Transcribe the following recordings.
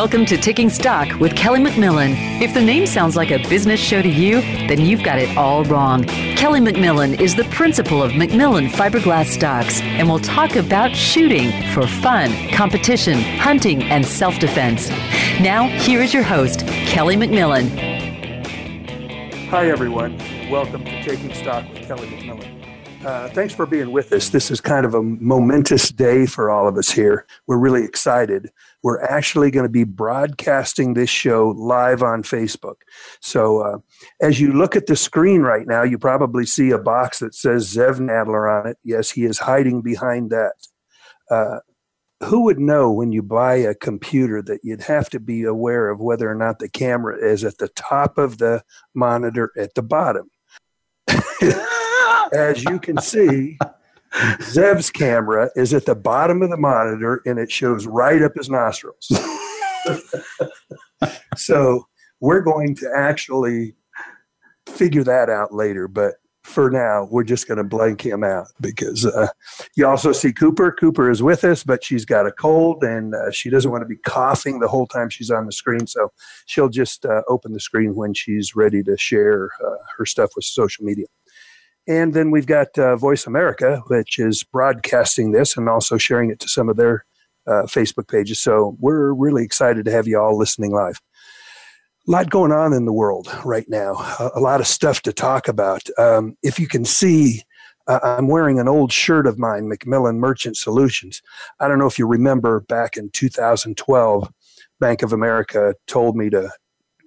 Welcome to Taking Stock with Kelly McMillan. If the name sounds like a business show to you, then you've got it all wrong. Kelly McMillan is the principal of McMillan Fiberglass Stocks and will talk about shooting for fun, competition, hunting, and self defense. Now, here is your host, Kelly McMillan. Hi, everyone. Welcome to Taking Stock with Kelly McMillan. Uh, thanks for being with us. This is kind of a momentous day for all of us here. We're really excited. We're actually going to be broadcasting this show live on Facebook. So, uh, as you look at the screen right now, you probably see a box that says Zev Nadler on it. Yes, he is hiding behind that. Uh, who would know when you buy a computer that you'd have to be aware of whether or not the camera is at the top of the monitor at the bottom? as you can see, Zev's camera is at the bottom of the monitor and it shows right up his nostrils. so we're going to actually figure that out later, but for now, we're just going to blank him out because uh, you also see Cooper. Cooper is with us, but she's got a cold and uh, she doesn't want to be coughing the whole time she's on the screen. So she'll just uh, open the screen when she's ready to share uh, her stuff with social media. And then we've got uh, Voice America, which is broadcasting this and also sharing it to some of their uh, Facebook pages. So we're really excited to have you all listening live. A lot going on in the world right now, a, lot of stuff to talk about. Um, if you can see, uh, I'm wearing an old shirt of mine, McMillan Merchant Solutions. I don't know if you remember back in 2012, Bank of America told me to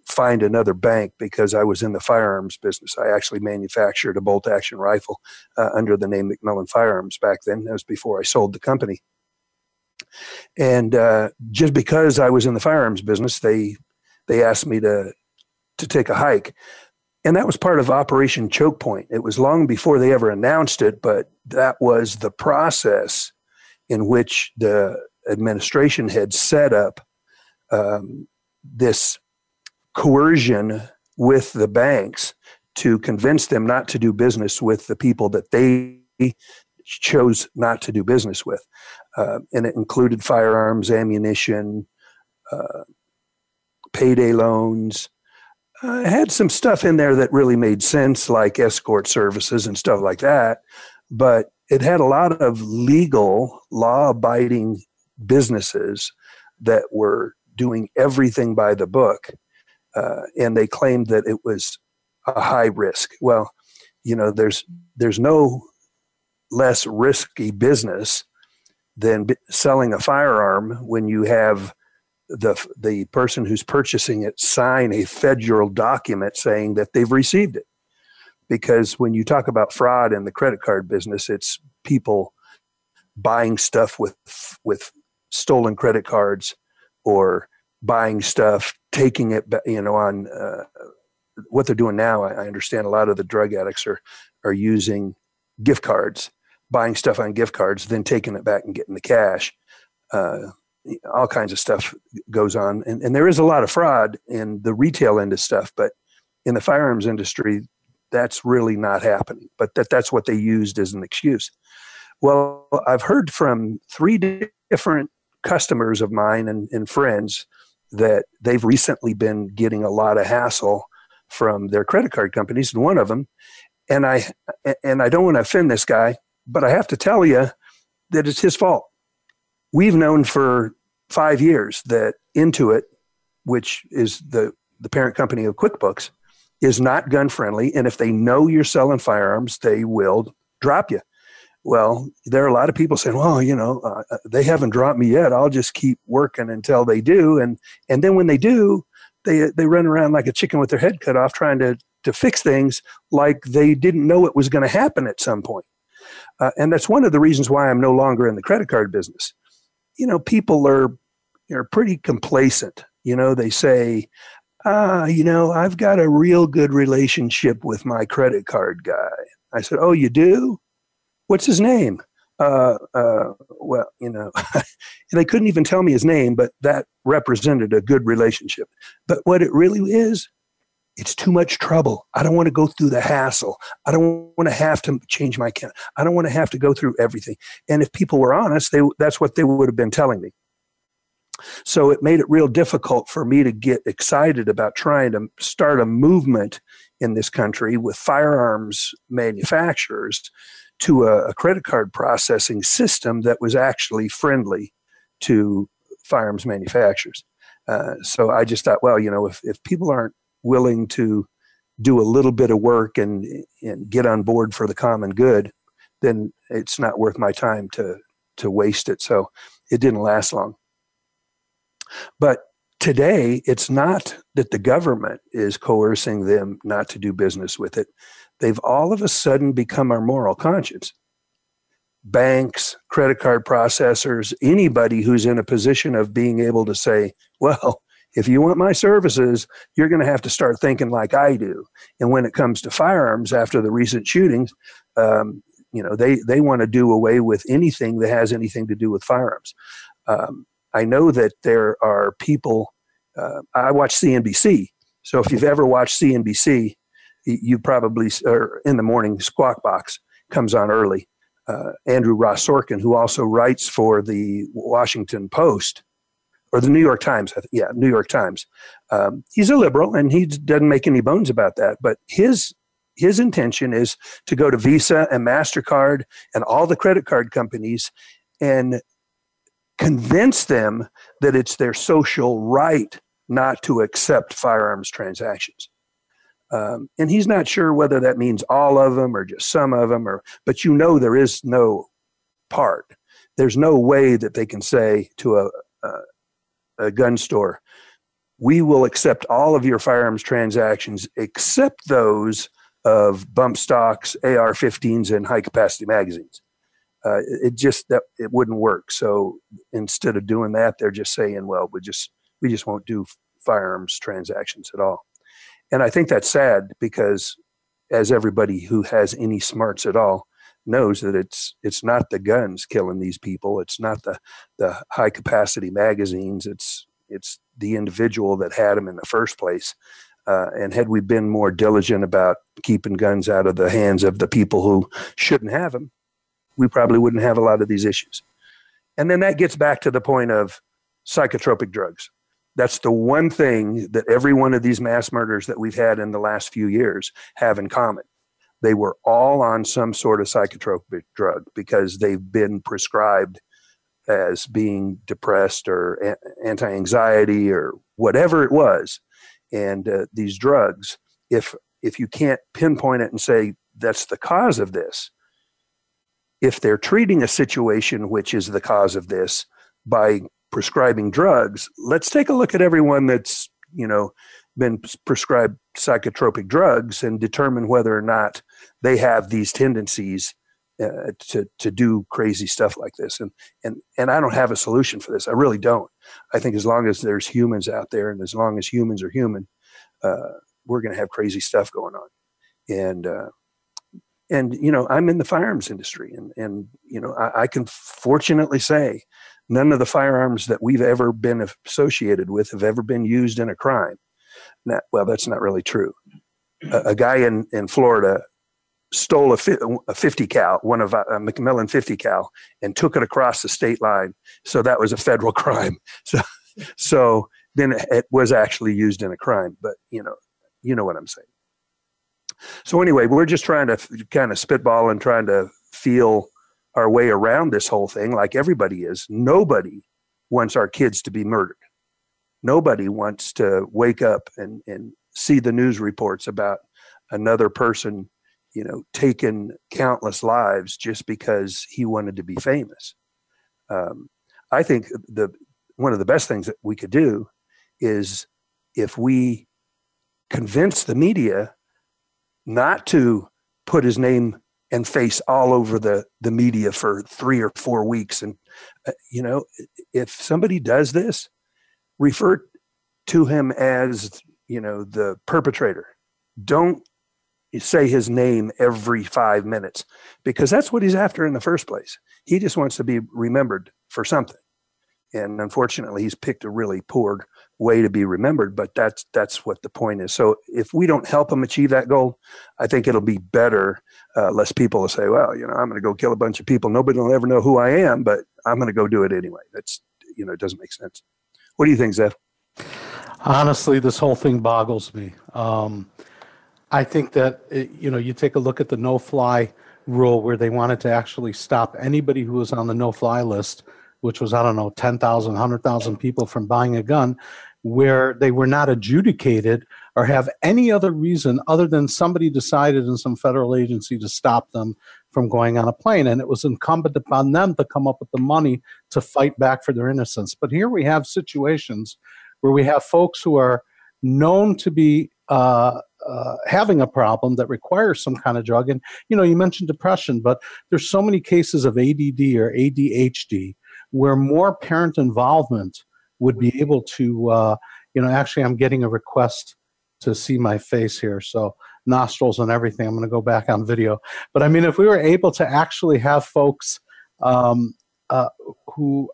find another bank because I was in the firearms business. I actually manufactured a bolt action rifle uh, under the name McMillan Firearms back then. That was before I sold the company. And uh, just because I was in the firearms business, they they asked me to to take a hike, and that was part of Operation Choke Point. It was long before they ever announced it, but that was the process in which the administration had set up um, this coercion with the banks to convince them not to do business with the people that they chose not to do business with. Uh, and it included firearms, ammunition, uh, payday loans. Uh, had some stuff in there that really made sense, like escort services and stuff like that. But it had a lot of legal, law abiding businesses that were doing everything by the book uh, and they claimed that it was a high risk. Well, you know, there's there's no less risky business than b- selling a firearm when you have the the person who's purchasing it sign a federal document saying that they've received it. Because when you talk about fraud in the credit card business, it's people buying stuff with with stolen credit cards or buying stuff, taking it, you know, on uh, what they're doing now. I, I, understand a lot of the drug addicts are are using gift cards, buying stuff on gift cards, then taking it back and getting the cash. Uh, all kinds of stuff goes on, and, and there is a lot of fraud in the retail end of stuff, but in the firearms industry, that's really not happening. But that that's what they used as an excuse. Well, I've heard from three different customers of mine and, and friends that they've recently been getting a lot of hassle from their credit card companies, and one of them, and I and I don't want to offend this guy, but I have to tell you that it's his fault. We've known for five years that Intuit, which is the the parent company of QuickBooks, is not gun friendly, and if they know you're selling firearms, they will drop you. Well, there are a lot of people saying, "Well, you know, uh, uh, they haven't dropped me yet. I'll just keep working until they do." And and then when they do, they they run around like a chicken with their head cut off, trying to to fix things like they didn't know it was going to happen at some point. Uh, and that's one of the reasons why I'm no longer in the credit card business. You know, people are are pretty complacent. You know, they say, "Ah, you know, I've got a real good relationship with my credit card guy." I said, "Oh, you do?" What's his name? Uh, uh, well, you know, they couldn't even tell me his name, but that represented a good relationship. But what it really is, it's too much trouble. I don't want to go through the hassle. I don't want to have to change my account. I don't want to have to go through everything. And if people were honest, they, that's what they would have been telling me. So it made it real difficult for me to get excited about trying to start a movement in this country with firearms manufacturers to a, a credit card processing system that was actually friendly to firearms manufacturers. Uh, so I just thought, well, you know, if, if people aren't willing to do a little bit of work and, and get on board for the common good, then it's not worth my time to, to waste it. So it didn't last long. But today, it's not that the government is coercing them not to do business with it. They've all of a sudden become our moral conscience. Banks, credit card processors, anybody who's in a position of being able to say, well, if you want my services, you're going to have to start thinking like I do. And when it comes to firearms, after the recent shootings, um, you know, they, they want to do away with anything that has anything to do with firearms. Um, I know that there are people. Uh, I watch CNBC, so if you've ever watched CNBC, you probably or in the morning Squawk Box comes on early. Uh, Andrew Ross Sorkin, who also writes for the Washington Post or the New York Times, yeah, New York Times. Um, he's a liberal, and he doesn't make any bones about that. But his his intention is to go to Visa and Mastercard and all the credit card companies and convince them that it's their social right not to accept firearms transactions. Um, and he's not sure whether that means all of them or just some of them, or but you know there is no part. There's no way that they can say to a, a, a gun store, "We will accept all of your firearms transactions except those of bump stocks, AR-15s, and high-capacity magazines." uh, it just that it wouldn't work. So instead of doing that, they're just saying, well, we just we just won't do firearms transactions at all. And I think that's sad because, as everybody who has any smarts at all knows, that it's it's not the guns killing these people. It's not the the high capacity magazines. It's it's the individual that had them in the first place. Uh, and had we been more diligent about keeping guns out of the hands of the people who shouldn't have them, we probably wouldn't have a lot of these issues. And then that gets back to the point of psychotropic drugs. That's the one thing that every one of these mass murders that we've had in the last few years have in common. They were all on some sort of psychotropic drug because they've been prescribed as being depressed or anti anxiety or whatever it was. And uh, these drugs, if if you can't pinpoint it and say that's the cause of this, if they're treating a situation which is the cause of this by prescribing drugs, let's take a look at everyone that's, you know, been prescribed psychotropic drugs and determine whether or not they have these tendencies uh, to to do crazy stuff like this. And and and I don't have a solution for this. I really don't. I think as long as there's humans out there, and as long as humans are human, uh, we're going to have crazy stuff going on. And uh, and you know i'm in the firearms industry and and you know I, I, can fortunately say none of the firearms that we've ever been associated with have ever been used in a crime. Now, well that's not really true. A, a guy in in florida stole a, fi- a 50 cal one of a mcmillan 50 cal and took it across the state line. So that was a federal crime. So so then it was actually used in a crime but you know you know what i'm saying so anyway, we're just trying to kind of spitball and trying to feel our way around this whole thing, like everybody is. Nobody wants our kids to be murdered. Nobody wants to wake up and, and see the news reports about another person, you know, taking countless lives just because he wanted to be famous. Um, I think the one of the best things that we could do is if we convince the media not to put his name and face all over the the media for three or four weeks. And uh, you know if somebody does this refer to him as you know the perpetrator. Don't say his name every 5 minutes because that's what he's after in the first place. He just wants to be remembered for something. And unfortunately he's picked a really poor way to be remembered but that's that's what the point is so if we don't help them achieve that goal i think it'll be better uh, less people will say well you know i'm going to go kill a bunch of people nobody will ever know who i am but i'm going to go do it anyway that's you know it doesn't make sense What do you think, Zev? Honestly, this whole thing boggles me. Um, I think that it, you know you take a look at the no-fly rule where they wanted to actually stop anybody who was on the no-fly list, which was I don't know 10,000, 100,000 people from buying a gun, where they were not adjudicated or have any other reason other than somebody decided in some federal agency to stop them from going on a plane. And it was incumbent upon them to come up with the money to fight back for their innocence. But here we have situations where we have folks who are known to be uh, uh, having a problem that requires some kind of drug. And you know, you mentioned depression, but there's so many cases of ADD or ADHD where more parent involvement would be able to. Uh, you know, actually, I'm getting a request to see my face here, so nostrils and everything. I'm going to go back on video. But I mean, if we were able to actually have folks um, uh, who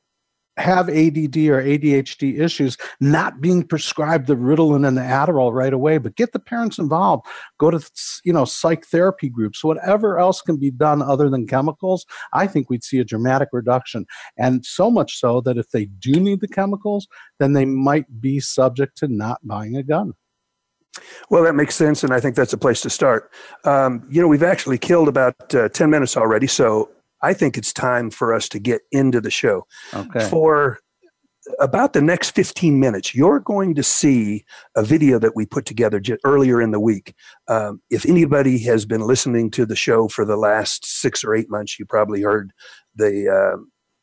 have ADD or ADHD issues not being prescribed the Ritalin and the Adderall right away, but get the parents involved. Go to you know psych therapy groups, whatever else can be done other than chemicals. I think we'd see a dramatic reduction, and so much so that if they do need the chemicals, then they might be subject to not buying a gun. Well, that makes sense, and I think that's a place to start. Um, you know, we've actually killed about uh, 10 minutes already, so I think it's time for us to get into the show. Okay. For about the next 15 minutes, you're going to see a video that we put together earlier in the week. Um, if anybody has been listening to the show for the last six or eight months, you probably heard the uh,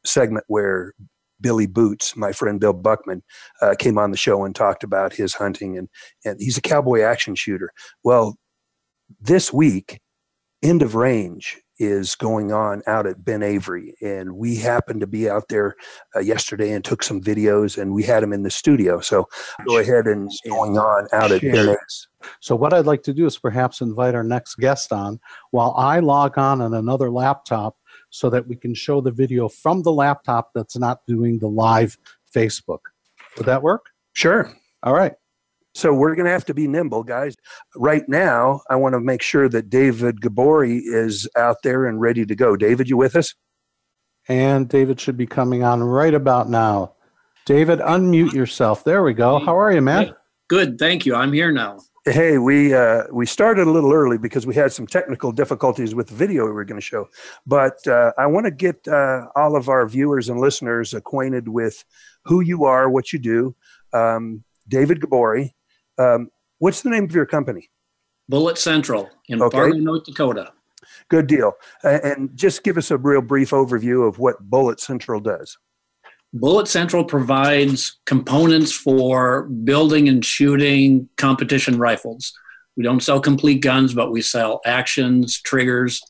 segment where Billy Boots, my friend Bill Buckman, uh, came on the show and talked about his hunting, and and he's a cowboy action shooter. Well, this week, End of Range is going on out at Ben Avery, and we happened to be out there uh, yesterday and took some videos, and we had him in the studio. So go ahead and going on out at Ben Avery. So what I'd like to do is perhaps invite our next guest on while I log on on another laptop so that we can show the video from the laptop that's not doing the live Facebook. Would that work? Sure. All right. So we're going to have to be nimble, guys. Right now, I want to make sure that David Gaboury is out there and ready to go. David, you with us? And David should be coming on right about now. David, unmute yourself. There we go. How are you, man? Good, thank you. I'm here now. Hey, we uh, we started a little early because we had some technical difficulties with the video we were going to show. But uh, I want to get uh, all of our viewers and listeners acquainted with who you are, what you do. Um, David Gaboury. Um, what's the name of your company? Bullet Central in Okay. Fargo, North Dakota. Good deal. And just give us a real brief overview of what Bullet Central does. Bullet Central provides components for building and shooting competition rifles. We don't sell complete guns, but we sell actions, triggers,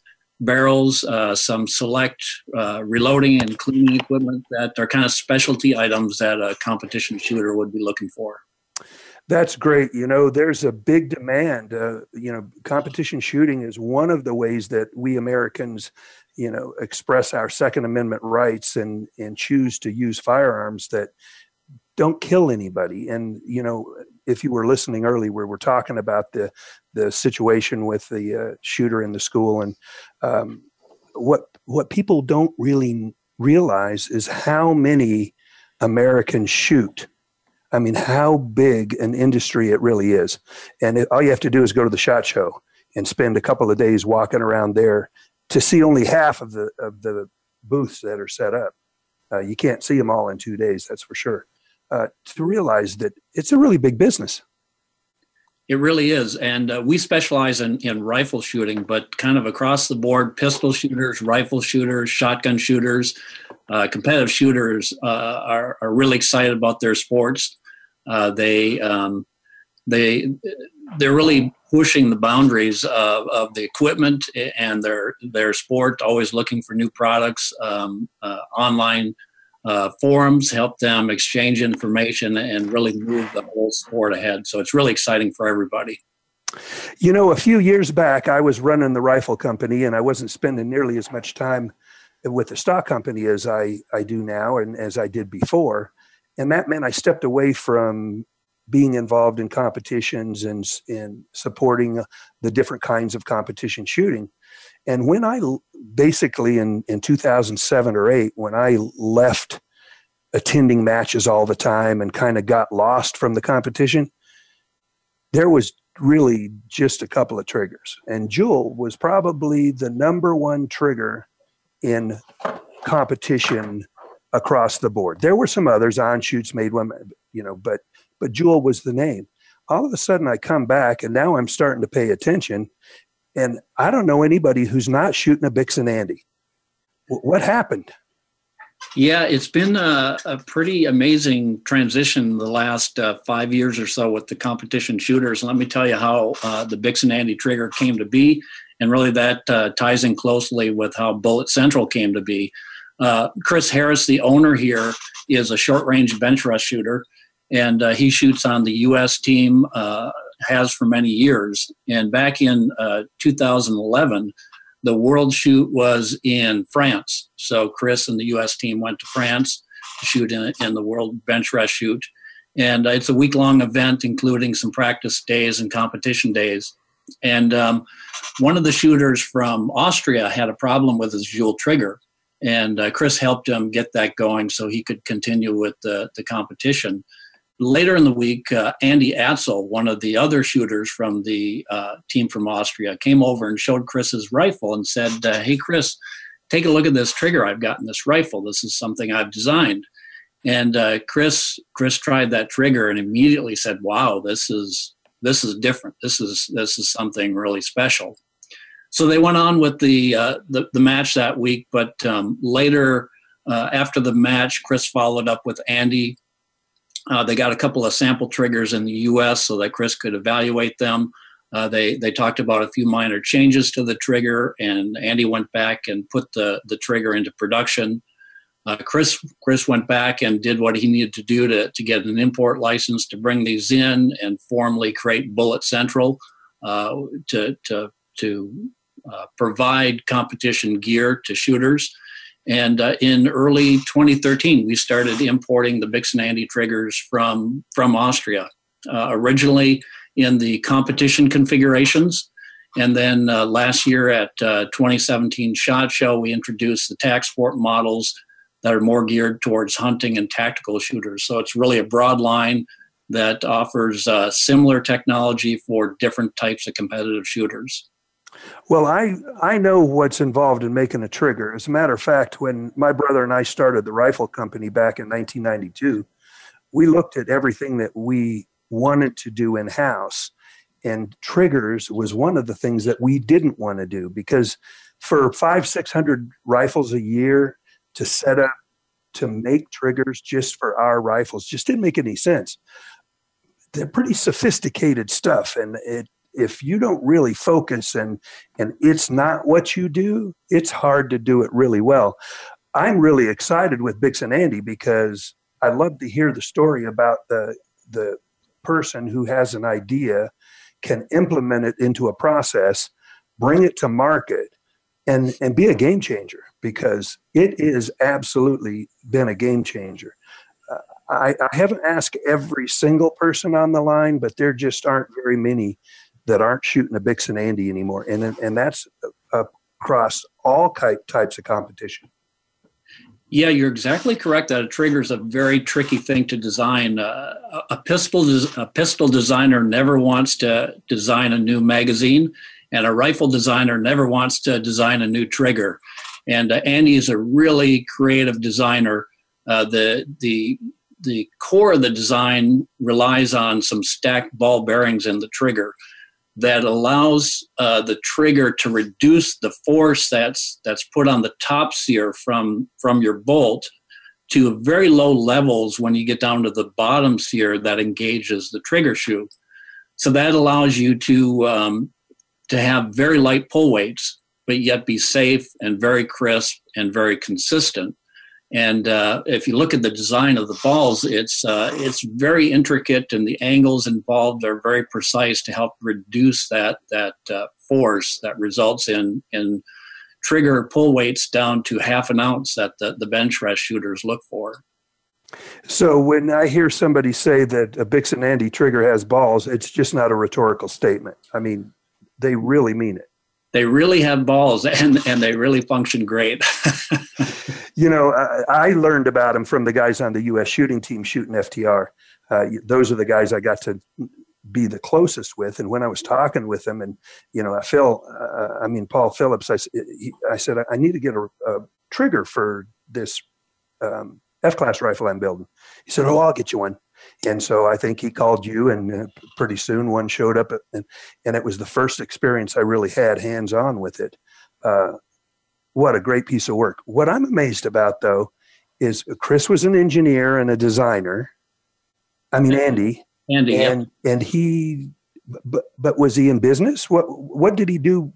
barrels, uh, some select uh, reloading and cleaning equipment that are kind of specialty items that a competition shooter would be looking for. That's great. You know, there's a big demand. Uh, you know, competition shooting is one of the ways that we Americans, you know, express our Second Amendment rights and and choose to use firearms that don't kill anybody. And you know, if you were listening early, where we're talking about the the situation with the uh, shooter in the school, and um, what what people don't really realize is how many Americans shoot. I mean, how big an industry it really is. And it, all you have to do is go to the shot show and spend a couple of days walking around there to see only half of the of the booths that are set up. Uh, you can't see them all in two days, that's for sure. Uh, to realize that it's a really big business. It really is. And uh, we specialize in, in rifle shooting, but kind of across the board pistol shooters, rifle shooters, shotgun shooters, uh, competitive shooters uh, are, are really excited about their sports. Uh, they, um, they, they're really pushing the boundaries of, of the equipment and their, their sport, always looking for new products, um, uh, online uh, forums help them exchange information and really move the whole sport ahead. So it's really exciting for everybody. You know, a few years back, I was running the rifle company and I wasn't spending nearly as much time with the stock company as I, I do now and as I did before. And that meant I stepped away from being involved in competitions and, and supporting uh, the different kinds of competition shooting. And when I basically in, in 2007 or 8, when I left attending matches all the time and kind of got lost from the competition, there was really just a couple of triggers. And Jewell was probably the number one trigger in competition across the board. There were some others, on shoots made one, you know, but but Jewell was the name. All of a sudden I come back and now I'm starting to pay attention and I don't know anybody who's not shooting a Bix'n Andy. What happened? Yeah, it's been a, a, pretty amazing transition the last uh, five years or so with the competition shooters. Let me tell you how uh, the Bix'n Andy trigger came to be, and really that uh, ties in closely with how Bullet Central came to be. Uh, Chris Harris, the owner here, is a short range bench rest shooter, and uh, he shoots on the U.S. team, uh, has for many years. And back in 2011, the world shoot was in France. So Chris and the U.S. team went to France to shoot in, in the world bench rest shoot. And it's a week long event, including some practice days and competition days. And um, one of the shooters from Austria had a problem with his Jewell trigger. And uh, Chris helped him get that going so he could continue with the, the competition. Later in the week, uh, Andy Atzel, one of the other shooters from the uh, team from Austria, came over and showed Chris's rifle and said, uh, Hey, Chris, take a look at this trigger I've got in this rifle. This is something I've designed. And uh, Chris, Chris tried that trigger and immediately said, "Wow, this is this is different. This is this is something really special." So they went on with the uh, the, the, match that week, but um, later uh, after the match, Chris followed up with Andy uh, they got a couple of sample triggers in the U.S. so that Chris could evaluate them. Uh, they they talked about a few minor changes to the trigger, and Andy went back and put the the trigger into production. Uh, Chris Chris went back and did what he needed to do to to get an import license to bring these in and formally create Bullet Central uh, to to to uh, provide competition gear to shooters. And uh, in early 2013, we started importing the Bix'n Andy triggers from, from Austria, uh, originally in the competition configurations. And then uh, last year at uh, 2017 SHOT Show, we introduced the tac sport models that are more geared towards hunting and tactical shooters. So it's really a broad line that offers uh, similar technology for different types of competitive shooters. Well, I I know what's involved in making a trigger. As a matter of fact, when my brother and I started the rifle company back in 1992, we looked at everything that we wanted to do in house, and triggers was one of the things that we didn't want to do because for five six hundred rifles a year to set up to make triggers just for our rifles just didn't make any sense. They're pretty sophisticated stuff, and it if you don't really focus and and it's not what you do, it's hard to do it really well. I'm really excited with Bix and Andy because I love to hear the story about the the person who has an idea can implement it into a process, bring it to market, and and be a game changer because it is absolutely been a game changer. Uh, I, I haven't asked every single person on the line, but there just aren't very many that aren't shooting a Bix and Andy anymore, and and that's across all types of competition. Yeah, you're exactly correct that a trigger is a very tricky thing to design. Uh, a pistol a pistol designer never wants to design a new magazine, and a rifle designer never wants to design a new trigger. And uh, Andy is a really creative designer. Uh, the the the core of the design relies on some stacked ball bearings in the trigger that allows uh, the trigger to reduce the force that's that's put on the top sear from from your bolt to very low levels when you get down to the bottom sear that engages the trigger shoe. So that allows you to um, to have very light pull weights, but yet be safe and very crisp and very consistent. And uh, if you look at the design of the balls, it's uh, it's very intricate, and the angles involved are very precise to help reduce that that uh, force that results in in trigger pull weights down to half an ounce that the, the bench rest shooters look for. So when I hear somebody say that a Bix'n Andy trigger has balls, it's just not a rhetorical statement. I mean, they really mean it. They really have balls and, and they really function great. you know, I, I, learned about them from the guys on the U.S. shooting team shooting FTR. Uh, those are the guys I got to be the closest with. And when I was talking with them, and you know, Phil, uh, I mean Paul Phillips, I, he, I said I need to get a, a trigger for this um, F class rifle I'm building. He said, "Oh, I'll get you one." And so I think he called you, and uh, pretty soon one showed up, and, and it was the first experience I really had hands on with it. Uh, what a great piece of work. What I'm amazed about, though, is Chris was an engineer and a designer. I mean, Andy. Andy, and yep. and he, but but was he in business? What what did he do?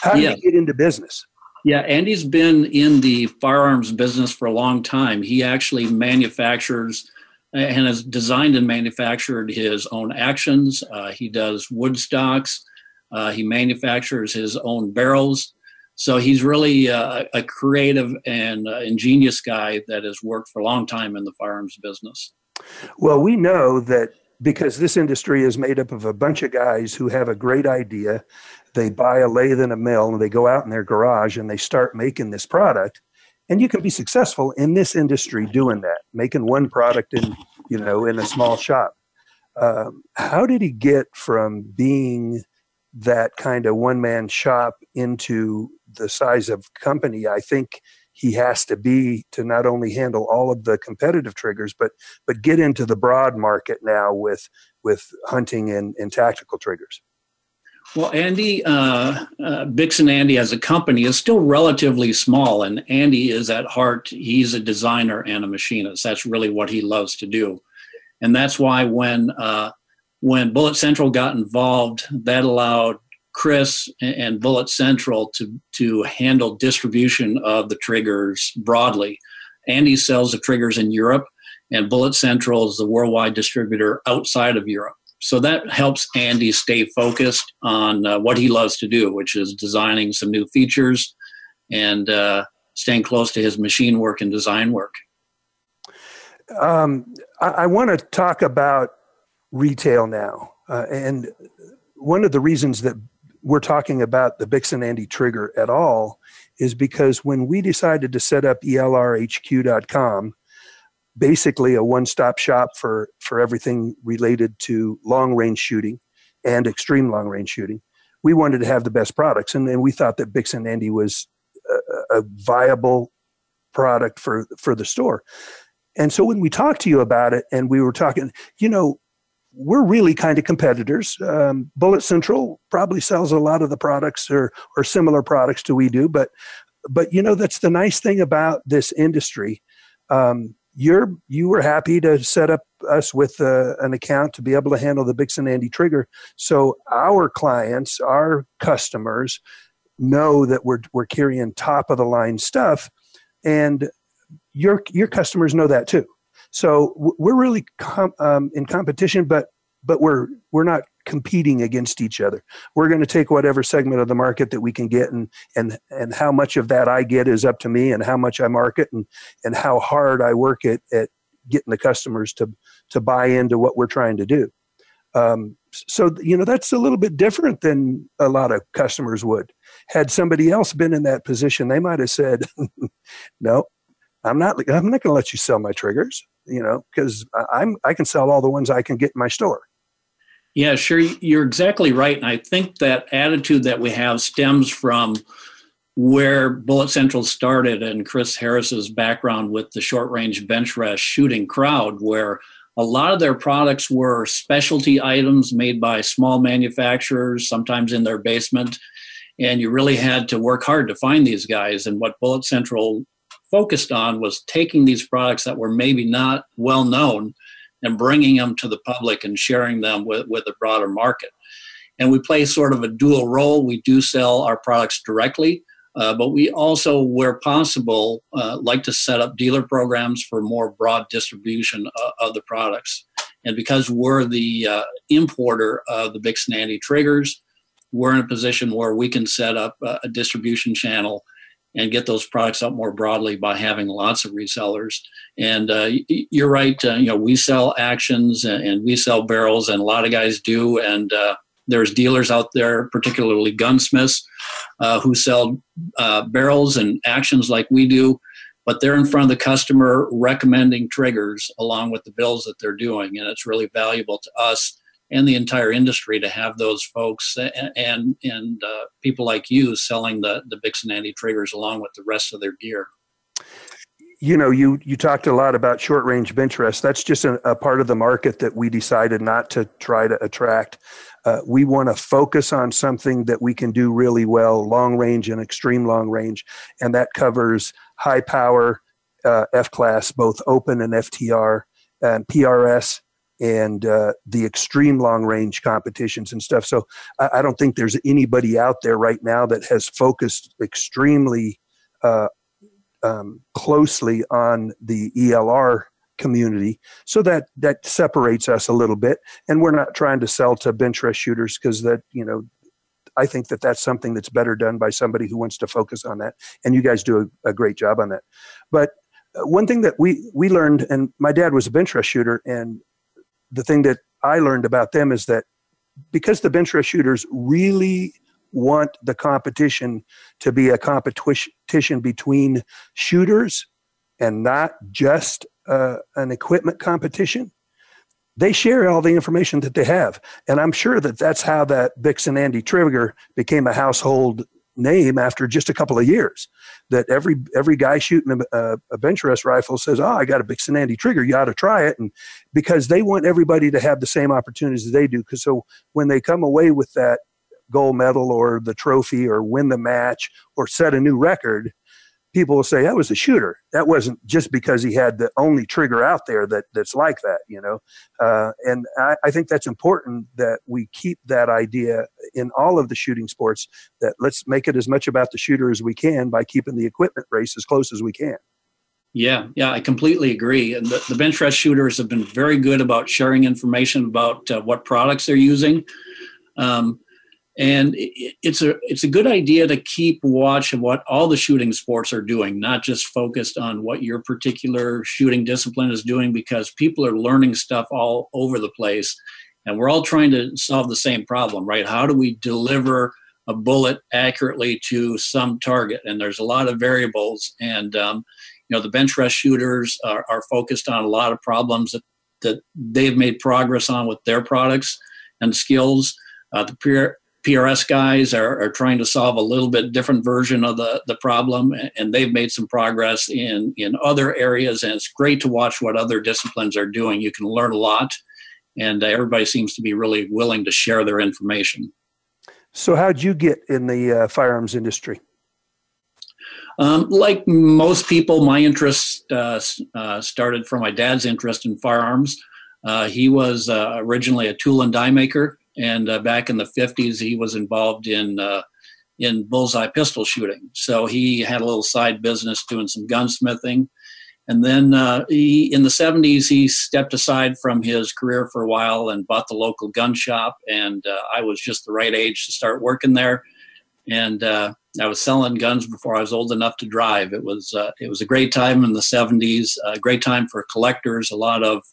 How did yeah. he get into business? Yeah, Andy's been in the firearms business for a long time. He actually manufactures and has designed and manufactured his own actions. Uh, he does wood stocks. Uh, he manufactures his own barrels. So he's really uh, a creative and uh, ingenious guy that has worked for a long time in the firearms business. Well, we know that because this industry is made up of a bunch of guys who have a great idea. They buy a lathe and a mill and they go out in their garage and they start making this product. And you can be successful in this industry doing that, making one product in, you know, in a small shop. Um, how did he get from being that kind of one man shop into the size of company? I think he has to be to not only handle all of the competitive triggers, but but get into the broad market now with with hunting and, and tactical triggers. Well, Andy, uh, uh, Andy as a company is still relatively small, and Andy is at heart, he's a designer and a machinist. That's really what he loves to do. And that's why when, uh, when Bullet Central got involved, that allowed Chris and Bullet Central to to handle distribution of the triggers broadly. Andy sells the triggers in Europe, and Bullet Central is the worldwide distributor outside of Europe. So that helps Andy stay focused on uh, what he loves to do, which is designing some new features and uh, staying close to his machine work and design work. Um, I, I want to talk about retail now, uh, and one of the reasons that we're talking about the Bix'n Andy trigger at all is because when we decided to set up elrhq.com, basically a one-stop shop for for everything related to long range shooting and extreme long range shooting, we wanted to have the best products, and, and we thought that Bix'n Andy was a, a viable product for for the store. And so when we talked to you about it, and we were talking, you know, we're really kind of competitors. Um, Bullet Central probably sells a lot of the products or or similar products to we do, but but you know that's the nice thing about this industry. Um, you're you were happy to set up us with uh, an account to be able to handle the Bix'n Andy trigger, so our clients, our customers, know that we're we're carrying top of the line stuff, and your your customers know that too. So we're really com- um, in competition, but but we're we're not competing against each other. We're going to take whatever segment of the market that we can get, and and and how much of that I get is up to me, and how much I market, and and how hard I work at at getting the customers to to buy into what we're trying to do. Um, so you know that's a little bit different than a lot of customers would. Had somebody else been in that position, they might have said, "No, I'm not. I'm not going to let you sell my triggers you know, because I'm I can sell all the ones I can get in my store. Yeah, sure. You're exactly right, and I think that attitude that we have stems from where Bullet Central started and Chris Harris's background with the short range bench rest shooting crowd, where a lot of their products were specialty items made by small manufacturers, sometimes in their basement. And you really had to work hard to find these guys. And what Bullet Central focused on was taking these products that were maybe not well known and bringing them to the public and sharing them with, with a broader market. And we play sort of a dual role. We do sell our products directly, uh, but we also, where possible, uh, like to set up dealer programs for more broad distribution uh, of the products. And because we're the uh, importer of the Bix'n Andy triggers, we're in a position where we can set up a distribution channel and get those products out more broadly by having lots of resellers. And uh, you're right. Uh, you know, we sell actions and we sell barrels, and a lot of guys do. And uh, there's dealers out there, particularly gunsmiths, uh, who sell uh, barrels and actions like we do, but they're in front of the customer recommending triggers along with the bills that they're doing, and it's really valuable to us and the entire industry to have those folks and and, and uh, people like you selling the the Bix and Andy triggers along with the rest of their gear you know, you you talked a lot about short range bench. That's just a, a, part of the market that we decided not to try to attract. Uh, we want to focus on something that we can do really well, long range and extreme long range, and that covers high power uh, F class, both open and FTR, and PRS, and uh, the extreme long range competitions and stuff. So I, I, don't think there's anybody out there right now that has focused extremely uh, um, closely on the ELR community. So that that separates us a little bit, and we're not trying to sell to bench rest shooters because that you know. I think that that's something that's better done by somebody who wants to focus on that, and you guys do a, a great job on that. But uh, one thing that we we learned, and my dad was a bench rest shooter, and the thing that I learned about them is that because the bench rest shooters really want the competition to be a competition between shooters and not just uh, an equipment competition. They share all the information that they have, and I'm sure that that's how that Bix and Andy trigger became a household name after just a couple of years. That every every guy shooting a, a bench rest rifle says, "Oh, I got a Bix and Andy trigger. You ought to try it," and because they want everybody to have the same opportunities as they do. Because so when they come away with that gold medal or the trophy or win the match or set a new record, people will say that was a shooter. That wasn't just because he had the only trigger out there that that's like that, you know. Uh, and I, I, think that's important that we keep that idea in all of the shooting sports. That let's make it as much about the shooter as we can by keeping the equipment race as close as we can. Yeah, yeah, I completely agree. And the, the bench rest shooters have been very good about sharing information about uh, what products they're using. Um, and it's a it's a good idea to keep watch of what all the shooting sports are doing not just focused on what your particular shooting discipline is doing because people are learning stuff all over the place. And we're all trying to solve the same problem right? How do we deliver a bullet accurately to some target? And there's a lot of variables. And um, you know the bench rest shooters are, are focused on a lot of problems that, that they've made progress on with their products and skills. Uh, the PRS guys are, are trying to solve a little bit different version of the, the problem, and they've made some progress in, in other areas. And it's great to watch what other disciplines are doing. You can learn a lot, and everybody seems to be really willing to share their information. So, how'd you get in the uh, firearms industry? Um, like most people, my interest uh, uh, started from my dad's interest in firearms. Uh, he was uh, originally a tool and die maker and uh, back in the 50s he was involved in uh, in bullseye pistol shooting so he had a little side business doing some gunsmithing and then uh, he, in the 70s he stepped aside from his career for a while and bought the local gun shop and uh, i was just the right age to start working there and uh, I was selling guns before I was old enough to drive. It was uh, it was a great time in the 70s, a great time for collectors. A lot of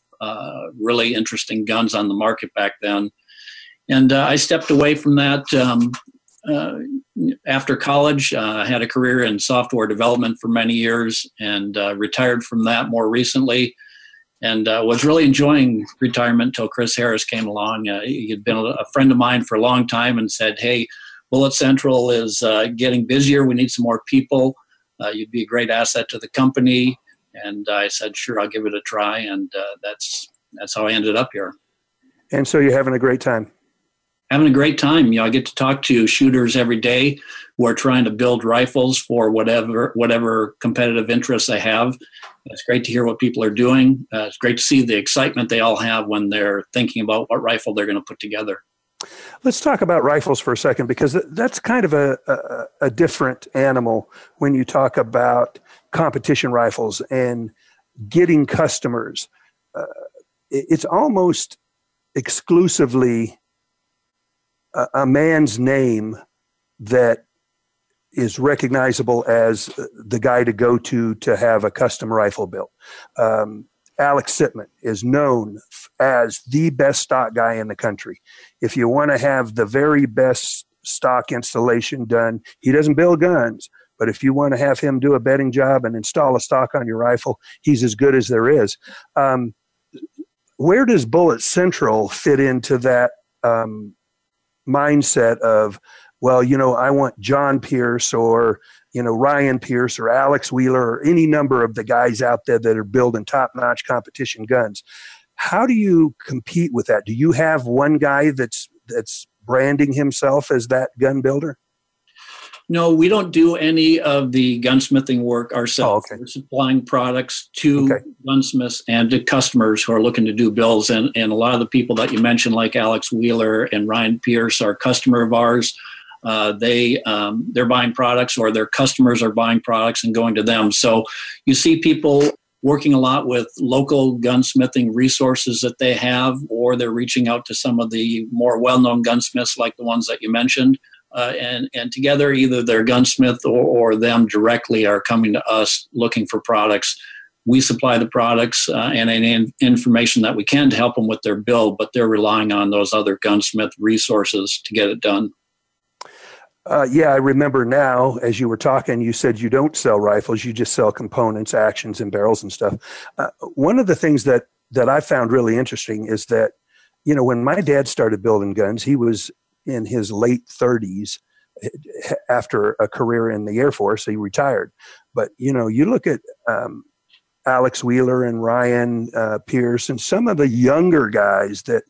really interesting guns on the market back then and uh, I stepped away from that um, uh, after college. Uh, I had a career in software development for many years and uh, retired from that more recently. And uh, was really enjoying retirement until Chris Harris came along. Uh, he had been a friend of mine for a long time and said, "Hey, Bullet Central is getting busier. We need some more people. you'd be a great asset to the company." And I said, "Sure, I'll give it a try." And that's that's how I ended up here. And so you're having a great time having a great time. You know, I get to talk to shooters every day who are trying to build rifles for whatever whatever competitive interests they have. It's great to hear what people are doing. Uh, it's great to see the excitement they all have when they're thinking about what rifle they're going to put together. Let's talk about rifles for a second because that's kind of a, a, a different animal when you talk about competition rifles and getting customers. Uh, it's almost exclusively a, a man's name that is recognizable as the guy to go to to have a custom rifle built. Um, Alex Sitman is known as the best stock guy in the country. If you want to have the very best stock installation done, he doesn't build guns, but if you want to have him do a bedding job and install a stock on your rifle, he's as good as there is. Um, where does Bullet Central fit into that um, mindset of, well, you know, I want John Pierce or you know Ryan Pierce or Alex Wheeler or any number of the guys out there that are building top-notch competition guns. How do you compete with that? Do you have one guy that's that's branding himself as that gun builder? No, we don't do any of the gunsmithing work ourselves. Oh, okay. We're supplying products to Okay. gunsmiths and to customers who are looking to do bills. And, and a lot of the people that you mentioned, like Alex Wheeler and Ryan Pierce, are customer of ours. Uh, they um, they're buying products, or their customers are buying products and going to them. So you see people working a lot with local gunsmithing resources that they have, or they're reaching out to some of the more well-known gunsmiths, like the ones that you mentioned uh, and and together either their gunsmith or, or them directly are coming to us looking for products we supply the products uh, and any information that we can to help them with their build but they're relying on those other gunsmith resources to get it done Uh, yeah, I remember now as you were talking, you said you don't sell rifles, you just sell components, actions, and barrels and stuff. Uh, one of the things that, that I found really interesting is that, you know, when my dad started building guns, he was in his late 30s eh, after a career in the Air Force. He retired. But, you know, you look at um, Alex Wheeler and Ryan uh, Pierce and some of the younger guys that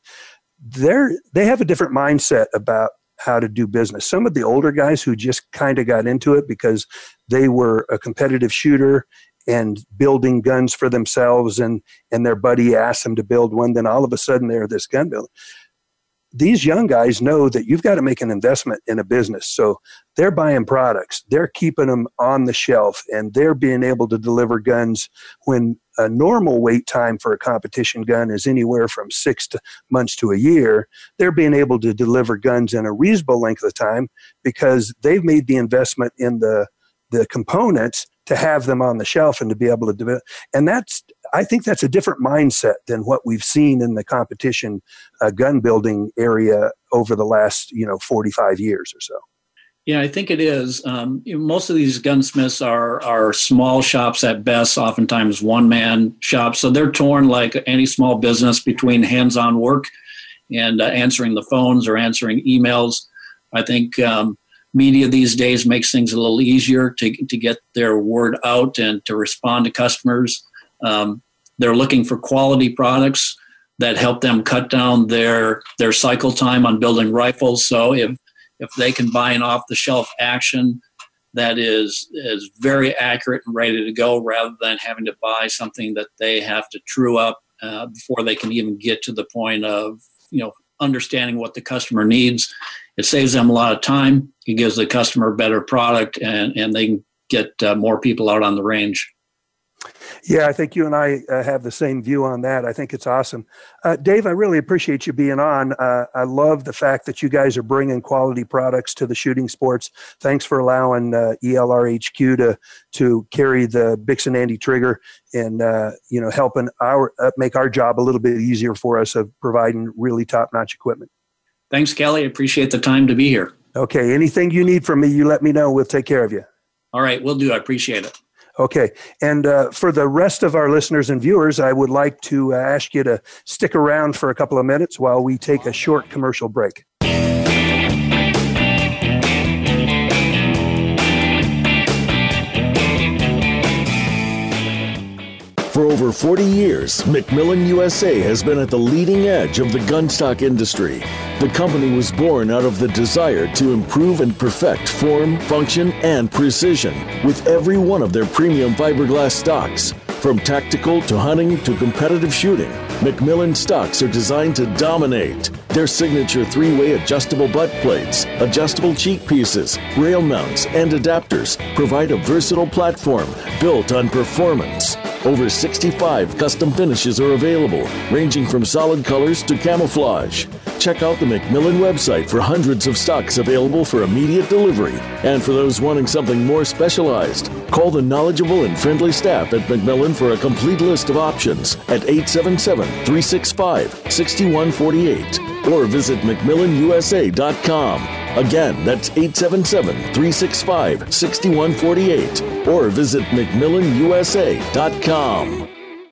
they're they have a different mindset about how to do business. Some of the older guys who just kind of got into it because they were a competitive shooter and building guns for themselves and and their buddy asked them to build one then all of a sudden they're this gun builder. These young guys know that you've got to make an investment in a business. So they're buying products, they're keeping them on the shelf and they're being able to deliver guns when a normal wait time for a competition gun is anywhere from 6 to months to a year they're being able to deliver guns in a reasonable length of time because they've made the investment in the the components to have them on the shelf and to be able to develop. And that's I think that's a different mindset than what we've seen in the competition uh, gun building area over the last you know 45 years or so. Yeah, I think it is. Um, most of these gunsmiths are are small shops at best, oftentimes one man shops. So they're torn like any small business between hands on work and uh, answering the phones or answering emails. I think um, media these days makes things a little easier to to get their word out and to respond to customers. Um, they're looking for quality products that help them cut down their their cycle time on building rifles. So if if they can buy an off the shelf action that is is very accurate and ready to go rather than having to buy something that they have to true up uh, before they can even get to the point of you know understanding what the customer needs it saves them a lot of time it gives the customer a better product and and they can get uh, more people out on the range Yeah, I think you and I uh, have the same view on that. I think it's awesome. Uh, Dave, I really appreciate you being on. Uh, I love the fact that you guys are bringing quality products to the shooting sports. Thanks for allowing uh, ELRHQ to to carry the Bix'n Andy trigger and uh, you know helping our uh, make our job a little bit easier for us of providing really top notch equipment. thanks kelly appreciate the time to be here Okay, anything you need from me, you let me know. We'll take care of you. all right we'll do i appreciate it Okay. And uh, for the rest of our listeners and viewers, I would like to uh, ask you to stick around for a couple of minutes while we take a short commercial break. For over 40 years, McMillan USA has been at the leading edge of the gunstock industry. The company was born out of the desire to improve and perfect form, function, and precision with every one of their premium fiberglass stocks. From tactical to hunting to competitive shooting, McMillan stocks are designed to dominate. Their signature three way adjustable butt plates, adjustable cheek pieces, rail mounts, and adapters provide a versatile platform built on performance. Over 65 custom finishes are available, ranging from solid colors to camouflage. Check out the McMillan website for hundreds of stocks available for immediate delivery. And for those wanting something more specialized, call the knowledgeable and friendly staff at McMillan for a complete list of options at 877 365 6148 or visit McMillanUSA.com. Again, that's 877 365 6148 or visit McMillanUSA.com.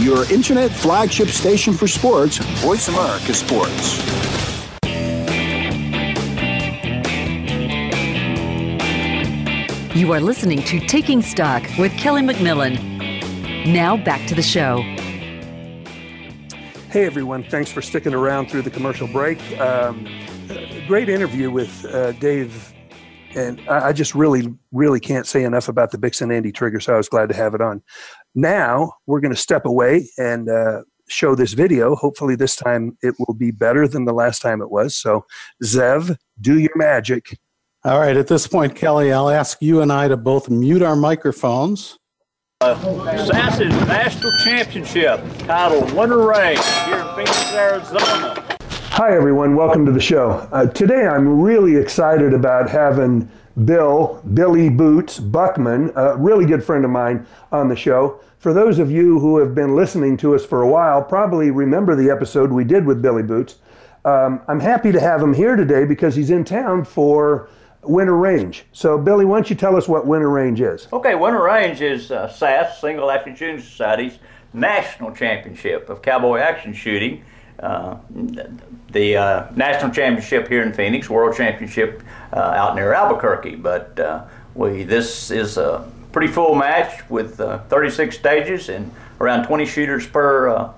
your internet flagship station for sports, Voice America Sports. You are listening to Taking Stock with Kelly McMillan. Now back to the show. Hey everyone, thanks for sticking around through the commercial break. Um, great interview with uh, Dave, and I, I just really, really can't say enough about the Bix'n Andy trigger, so I was glad to have it on. Now we're going to step away and uh, show this video. Hopefully, this time it will be better than the last time it was. So, Zev, do your magic. All right, at this point, Kelly, I'll ask you and I to both mute our microphones. Uh, Assassin's National Championship title Winter Range here in Phoenix, Arizona. Hi, everyone. Welcome to the show. Uh, today, I'm really excited about having Bill, Billy Boots Buckman, a really good friend of mine on the show. For those of you who have been listening to us for a while, probably remember the episode we did with Billy Boots. Um, I'm happy to have him here today because he's in town for Winter Range. So, Billy, why don't you tell us what Winter Range is? Okay, Winter Range is uh, SASS, Single Action Shooting Society's national championship of cowboy action shooting. Uh, the uh, national championship here in Phoenix, world championship uh, out near Albuquerque. But uh, we this is a pretty full match with uh, 36 stages and around 20 shooters per uh,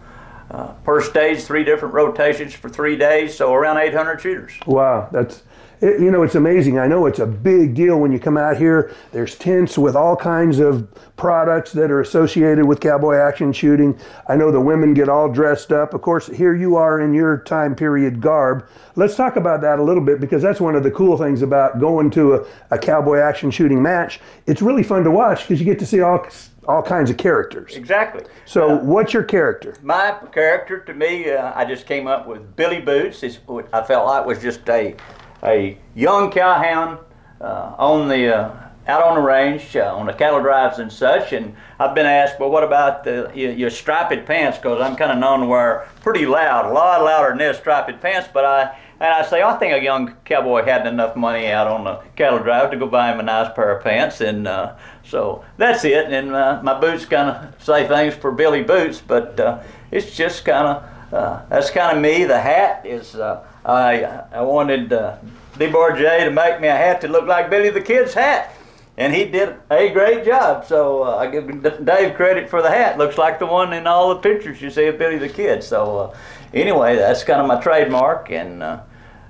per stage, three different rotations for three days, so around 800 shooters. Wow, that's it, you know, it's amazing. I know it's a big deal when you come out here. There's tents with all kinds of products that are associated with cowboy action shooting. I know the women get all dressed up. Of course, here you are in your time period garb. Let's talk about that a little bit because that's one of the cool things about going to a, a cowboy action shooting match. It's really fun to watch because you get to see all all kinds of characters. Exactly. So, uh, what's your character? My character, to me, uh, I just came up with Billy Boots. It's, I felt like was just a a young cowhound uh, on the uh, out on the range uh, on the cattle drives and such. And I've been asked, well, what about the, your, your striped pants? Because I'm kind of known to wear pretty loud, a lot louder than this striped pants. But I and I say, I think a young cowboy had enough money out on the cattle drive to go buy him a nice pair of pants. And uh, so that's it. And uh, my boots kind of say things for Billy Boots, but uh, it's just kind of uh, that's kind of me. The hat is uh, I I wanted uh, DeBarge to make me a hat that looked like Billy the Kid's hat. And he did a great job. So uh, I give Dave credit for the hat. Looks like the one in all the pictures you see of Billy the Kid. So uh, anyway, that's kind of my trademark. And uh,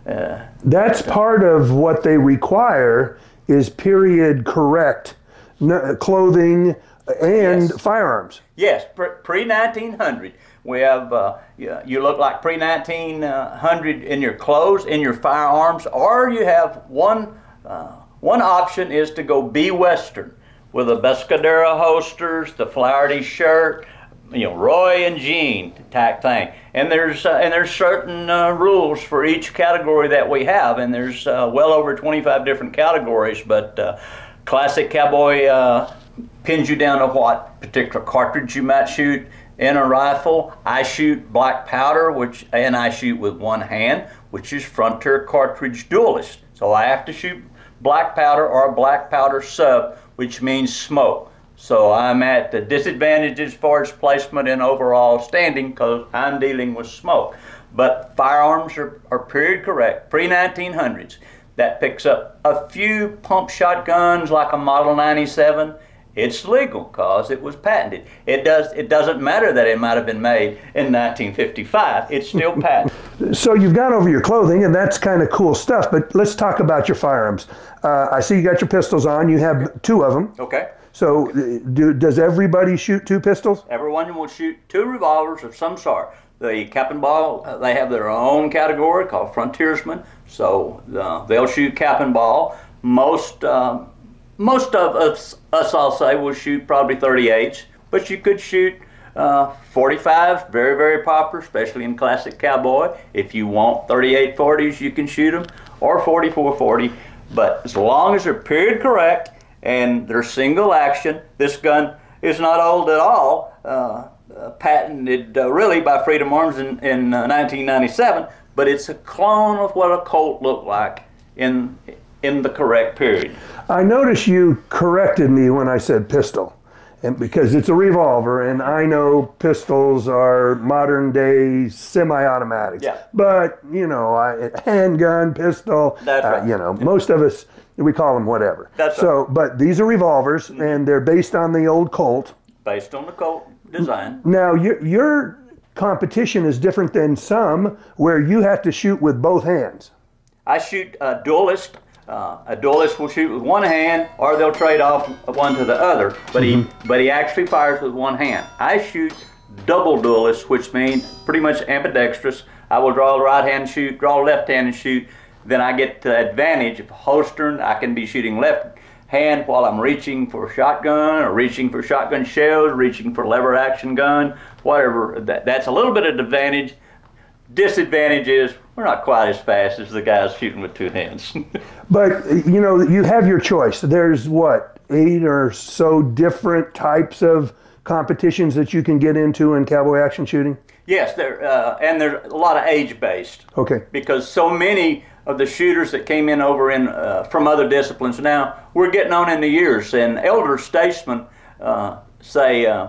uh that's part of what they require is period correct clothing, and Yes. firearms. Yes, pre 1900. We have uh, you, look like pre 1900 in your clothes, in your firearms, or you have one uh, one option is to go be Western with the Pescadero holsters, the Flaherty shirt, you know, Roy and Gene type thing. And there's uh, and there's certain uh, rules for each category that we have, and there's uh, well over 25 different categories. But uh, classic cowboy pins you down to what particular cartridge you might shoot in a rifle. I shoot black powder, which and I shoot with one hand, which is Frontier cartridge duelist. So I have to shoot black powder or a black powder sub, which means smoke. So I'm at the disadvantage as far as placement and overall standing because I'm dealing with smoke. But firearms are, are period correct, pre 1900s. That picks up a few pump shotguns like a Model 97. It's legal because it was patented. It does. It doesn't matter that it might have been made in 1955. It's still patented. So you've gone over your clothing, and that's kind of cool stuff. But let's talk about your firearms. Uh, I see you got your pistols on. You have two of them. Okay. So uh, do, does everybody shoot two pistols? Everyone will shoot two revolvers of some sort. The cap and ball, uh, they have their own category called frontiersmen, so uh, they'll shoot cap and ball. Most um, most of us, us, I'll say, will shoot probably 38s, but you could shoot uh, 45, very, very popular, especially in classic cowboy. If you want 38 40s, you can shoot them, or 44 40. But as long as they're period correct and they're single action, this gun is not old at all. Uh, uh, patented uh, really by Freedom Arms in, in uh, 1997, but it's a clone of what a Colt looked like in in the correct period. I notice you corrected me when I said pistol, and because it's a revolver, and I know pistols are modern day semi-automatics. Yeah. But you know, I, handgun, pistol. That's uh, right. you know, most of us we call them whatever. That's so. But these are revolvers, and they're based on the old Colt. Based on the Colt design. Now, your your competition is different than some where you have to shoot with both hands. I shoot a duelist. Uh, a duelist will shoot with one hand, or they'll trade off one to the other. But he, but he actually fires with one hand. I shoot double duelist, which means pretty much ambidextrous. I will draw the right hand, shoot, draw left hand, and shoot. Then I get the advantage of holstering. I can be shooting left hand while I'm reaching for shotgun, or reaching for shotgun shells, reaching for lever action gun, whatever. That, that's a little bit of advantage. Disadvantage is we're not quite as fast as the guys shooting with two hands. But you know, you have your choice. There's what eight or so different types of competitions that you can get into in cowboy action shooting. yes, there uh, and there's a lot of age based Okay. because so many of the shooters that came in over in uh, from other disciplines now we're getting on in the years and elder statesmen uh, say uh,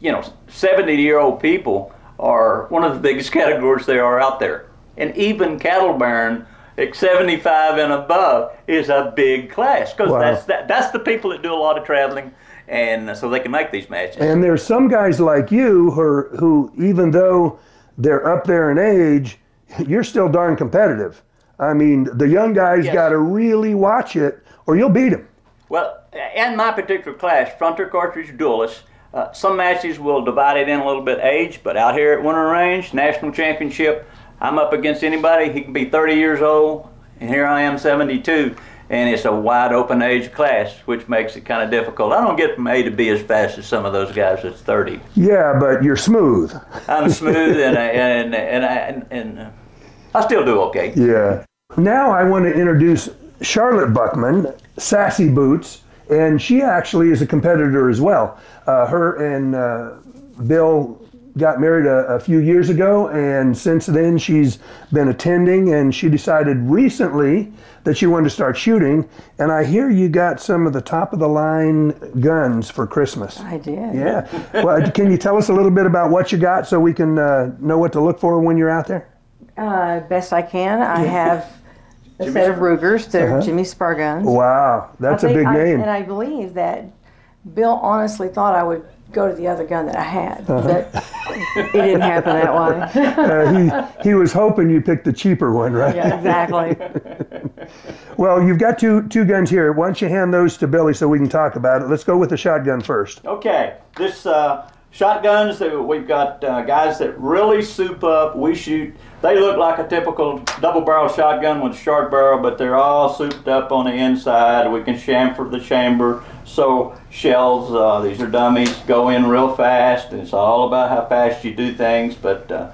you know 70 year old people are one of the biggest categories there are out there and even cattle baron at 75 and above is a big class because Wow. that's that, that's the people that do a lot of traveling and so they can make these matches And there's some guys like you who, are, who even though they're up there in age, you're still darn competitive. I mean, the young guys Yes. got to really watch it, or you'll beat them. Well, in my particular class, frontier cartridge duelist, uh, some matches will divide it in a little bit age, but out here at Winter Range, national championship, I'm up against anybody. He can be 30 years old, and here I am 72, and it's a wide open age class, which makes it kind of difficult. I don't get from A to B as fast as some of those guys that's 30. Yeah, but you're smooth. I'm smooth, and, I- and, and, and, and, uh, I still do okay. Yeah. Now I want to introduce Charlotte Buckman, Sassy Boots, and she actually is a competitor as well. Uh, her and uh, Bill got married a, a few years ago, and since then she's been attending, and she decided recently that she wanted to start shooting. And I hear you got some of the top of the line guns for Christmas. I did. Yeah. Well, can you tell us a little bit about what you got so we can uh, know what to look for when you're out there? Uh, best I can. I have a set of Rugers. They're Uh-huh. Jimmy Spur guns. Wow, that's I a think big I- name. and I believe that Bill honestly thought I would go to the other gun that I had. Uh-huh. But it didn't happen that way. Uh, he, he was hoping you picked the cheaper one, right? Yeah, exactly. Well, you've got two two guns here. Why don't you hand those to Billy so we can talk about it? Let's go with the shotgun first. Okay, this uh, shotguns we've got uh, guys that really soup up. We shoot. They look like a typical double barrel shotgun with a short barrel, but they're all souped up on the inside. We can chamfer the chamber. So shells, uh, these are dummies, go in real fast. It's all about how fast you do things, but uh,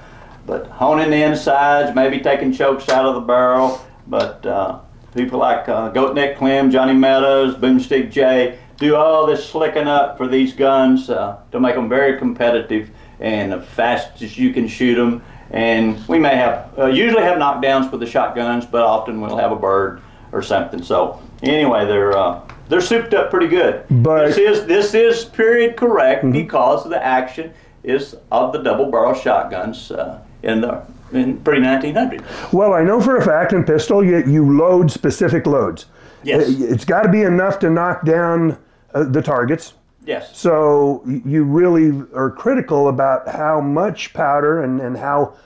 but honing the insides, maybe taking chokes out of the barrel. But uh, people like uh, Goatneck Clem, Johnny Meadows, Boomstick J do all this slicking up for these guns uh, to make them very competitive and as fast as you can shoot them. And we may have, uh, usually have knockdowns with the shotguns, but often we'll have a bird or something. So anyway, they're uh, they're souped up pretty good. But- this is this is period correct because the action is of the double barrel shotguns uh, in the in pre 1900. Well, I know for a fact in pistol you, you load specific loads. Yes. It's got to be enough to knock down uh, the targets. Yes. So you really are critical about how much powder and, and how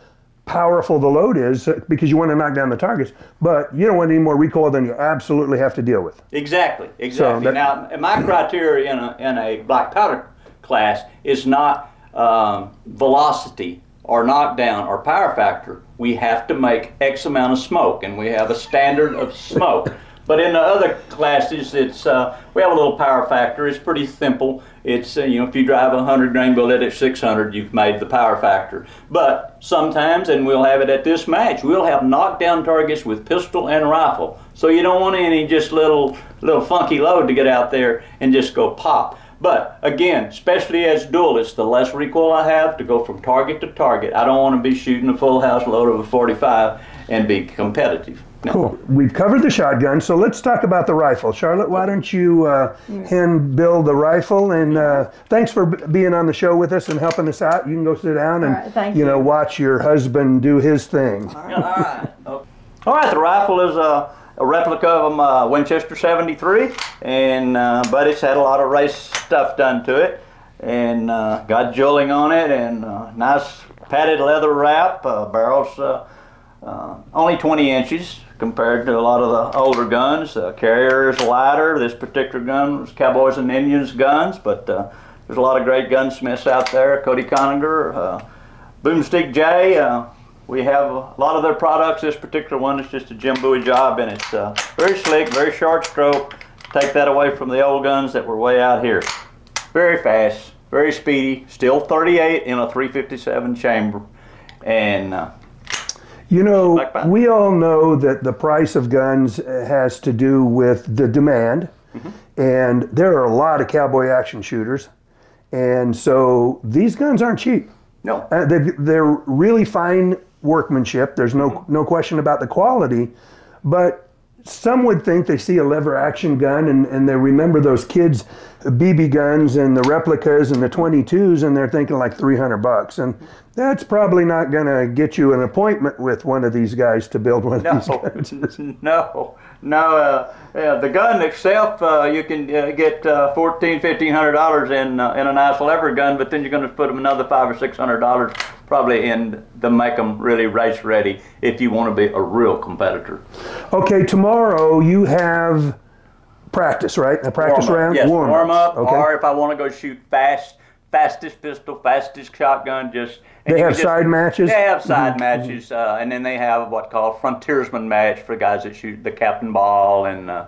powerful the load is uh, because you want to knock down the targets. But you don't want any more recoil than you absolutely have to deal with. Exactly, exactly. that- now, my criteria in a, in a black powder class is not um, velocity or knockdown or power factor. We have to make X amount of smoke, and we have a standard of smoke. But in the other classes, it's uh, we have a little power factor. It's pretty simple. It's uh, you know if you drive a 100 grain bullet at 600, you've made the power factor. But sometimes, and we'll have it at this match, we'll have knockdown targets with pistol and rifle. So you don't want any just little little funky load to get out there and just go pop. But again, especially as duelists, the less recoil I have to go from target to target. I don't want to be shooting a full house load of a 45 and be competitive. No. Cool. We've covered the shotgun, so let's talk about the rifle. Charlotte, why don't you uh, hand Bill the rifle? And uh, thanks for b- being on the show with us and helping us out. You can go sit down and All right, thank you know watch your husband do his thing. All right. All right. The rifle is a, a replica of a uh, Winchester 73, and uh, but it's had a lot of race stuff done to it, and uh, got jewelling on it, and uh, nice padded leather wrap. Uh, barrels uh, uh, only 20 inches compared to a lot of the older guns. The carrier is lighter. This particular gun was Cowboys and Indians guns, but uh, there's a lot of great gunsmiths out there. Cody Coninger, uh, Boomstick J. Uh, we have a lot of their products. This particular one is just a Jim Bowie job, and it's uh, very slick, very short stroke. Take that away from the old guns that were way out here. Very fast, very speedy, still 38 in a 357 chamber, and uh, You know, we all know that the price of guns uh, has to do with the demand, and there are a lot of cowboy action shooters, and so these guns aren't cheap. no, Uh, they, they're really fine workmanship. There's no no question about the quality, but some would think they see a lever action gun and, and they remember those kids BB guns and the replicas and the 22s and they're thinking like 300 bucks and that's probably not going to get you an appointment with one of these guys to build one of these guns. no, no, no. Uh, yeah, the gun itself, uh, you can uh, get uh, fourteen, fifteen hundred dollars in uh, in a nice lever gun, but then you're going to put them another five or six hundred dollars probably in to make them really race ready if you want to be a real competitor. Okay, tomorrow you have practice, right? A practice warm round? Yes, Warm-ups, warm up. Okay. Or if I want to go shoot fast, fastest pistol, fastest shotgun, just. They have just- side matches? They have side matches, uh, and then they have what called frontiersman match for guys that shoot the cap and ball and. Uh,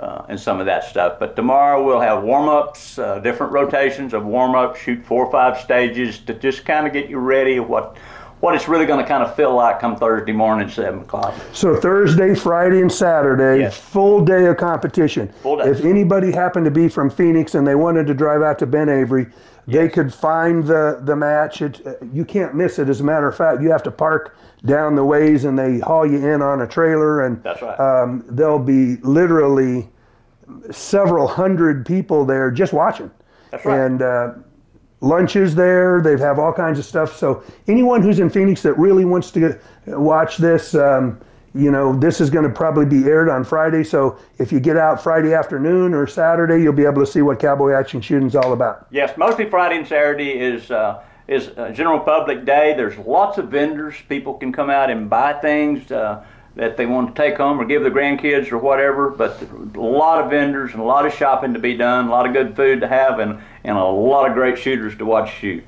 uh, and some of that stuff. But tomorrow we'll have warm ups, uh, different rotations of warm up, shoot four or five stages to just kind of get you ready what what it's really going to kind of feel like come Thursday morning, seven o'clock. So Thursday, Friday, and Saturday, Yes. full day of competition. Full day. If anybody happened to be from Phoenix and they wanted to drive out to Ben Avery, they could find the the match. It, uh, you can't miss it. As a matter of fact, you have to park down the ways and they haul you in on a trailer, and That's right. um, there'll be literally several hundred people there just watching. That's right. And uh, lunches there. They have all kinds of stuff. So anyone who's in Phoenix that really wants to get, watch this, um, you know, this is going to probably be aired on Friday. So if you get out Friday afternoon or Saturday, you'll be able to see what cowboy action shooting's all about. Yes, mostly Friday and Saturday is uh, is uh, General Public Day. There's lots of vendors. People can come out and buy things uh, that they want to take home or give the grandkids or whatever. But a lot of vendors and a lot of shopping to be done, a lot of good food to have, and, and a lot of great shooters to watch shoot.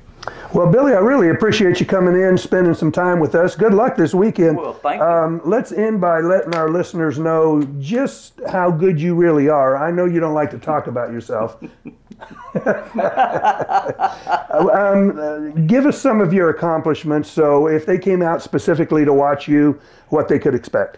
Well, Billy, I really appreciate you coming in, spending some time with us. Good luck this weekend. Well, thank you. Um, let's end by letting our listeners know just how good you really are. I know you don't like to talk about yourself. um, give us some of your accomplishments so if they came out specifically to watch you, what they could expect.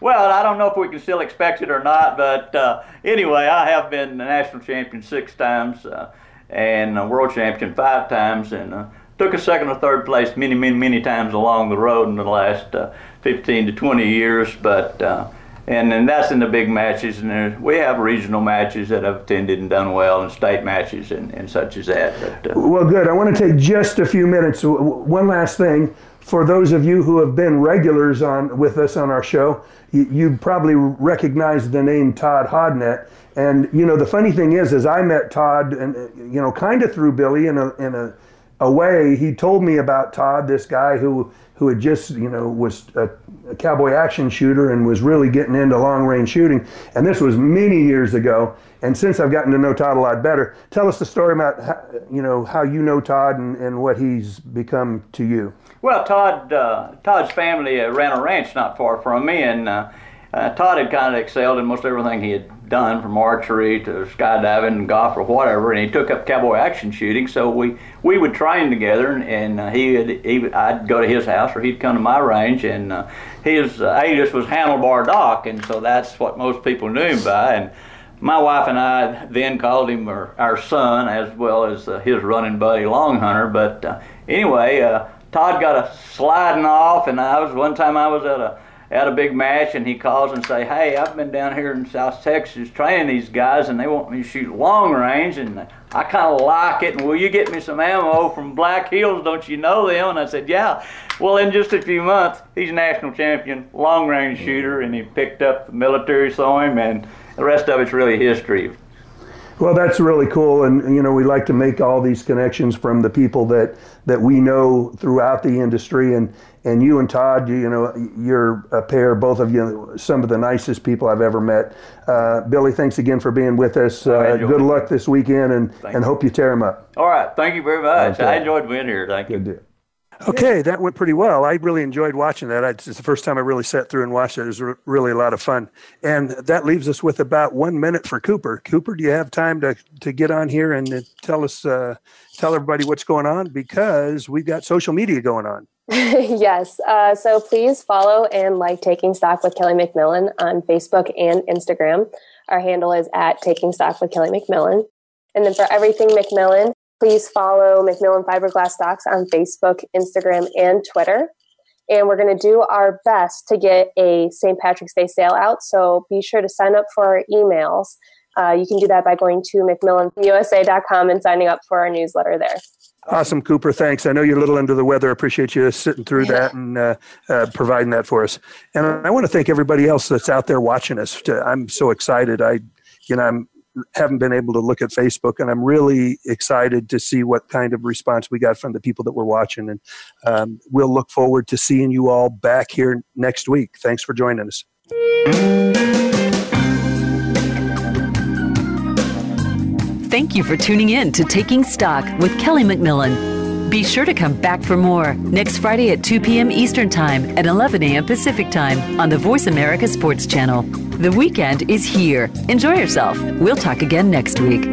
Well, I don't know if we can still expect it or not, but uh, anyway, I have been the national champion six times uh, and world champion five times, and uh, took a second or third place many, many, many times along the road in the last uh, 15 to 20 years. But uh, and and that's in the big matches, and we have regional matches that I've attended and done well, and state matches and, and such as that. But, Well, good. I want to take just a few minutes. One last thing. For those of you who have been regulars on with us on our show, you, you probably recognize the name Todd Hodnett. And you know, the funny thing is, is I met Todd, and you know, kind of through Billy in a in a, a way. He told me about Todd, this guy who who had just you know was a, a cowboy action shooter and was really getting into long range shooting. And this was many years ago. And since I've gotten to know Todd a lot better, tell us the story about how, you know how you know Todd and, and what he's become to you. Well, Todd, uh, Todd's family uh, ran a ranch not far from me, and uh, uh, Todd had kind of excelled in most everything he had done, from archery to skydiving and golf or whatever. And he took up cowboy action shooting, so we we would train together, and, and uh, he, would, he I'd go to his house or he'd come to my range, and uh, his uh, alias was Handlebar Doc, and so that's what most people knew him by. And my wife and I then called him our, our son, as well as uh, his running buddy Long Hunter. But uh, anyway, uh, Todd got a sliding off, and I was one time I was at a at a big match, and he calls and say, "Hey, I've been down here in South Texas training these guys, and they want me to shoot long range, and I kind of like it. And will you get me some ammo from Black Hills? Don't you know them?" And I said, "Yeah." Well, in just a few months, he's national champion long range shooter, and he picked up the military saw him, and the rest of it's really history. Well, that's really cool, and you know we like to make all these connections from the people that that we know throughout the industry, and and you and Todd, you, you know, you're a pair, both of you, some of the nicest people I've ever met. Uh, Billy, thanks again for being with us. Uh, good luck this weekend, and and hope you tear them up. All right, thank you very much. Okay. I enjoyed being here. Thank you. Deal. Okay, that went pretty well. I really enjoyed watching that. I, it's the first time I really sat through and watched it. It was re- really a lot of fun. And that leaves us with about one minute for Cooper. Cooper, do you have time to, to get on here and uh, tell us, uh, tell everybody what's going on? Because we've got social media going on. yes. Uh, so please follow and like Taking Stock with Kelly McMillan on Facebook and Instagram. Our handle is at Taking Stock with Kelly McMillan. And then for everything McMillan, please follow McMillan Fiberglass Stocks on Facebook, Instagram, and Twitter. And we're going to do our best to get a St. Patrick's Day sale out. So be sure to sign up for our emails. Uh, you can do that by going to McMillanUSA.com and signing up for our newsletter there. Awesome, Cooper. Thanks. I know you're a little under the weather. I appreciate you sitting through that and uh, uh, providing that for us. And I want to thank everybody else that's out there watching us. I'm so excited. I, you know, I'm haven't been able to look at Facebook, and I'm really excited to see what kind of response we got from the people that were watching. And um, we'll look forward to seeing you all back here next week. Thanks for joining us. Thank you for tuning in to Taking Stock with Kelly McMillan. Be sure to come back for more next Friday at 2 p.m. Eastern Time and 11 a.m. Pacific Time on the Voice America Sports Channel. The weekend is here. Enjoy yourself. We'll talk again next week.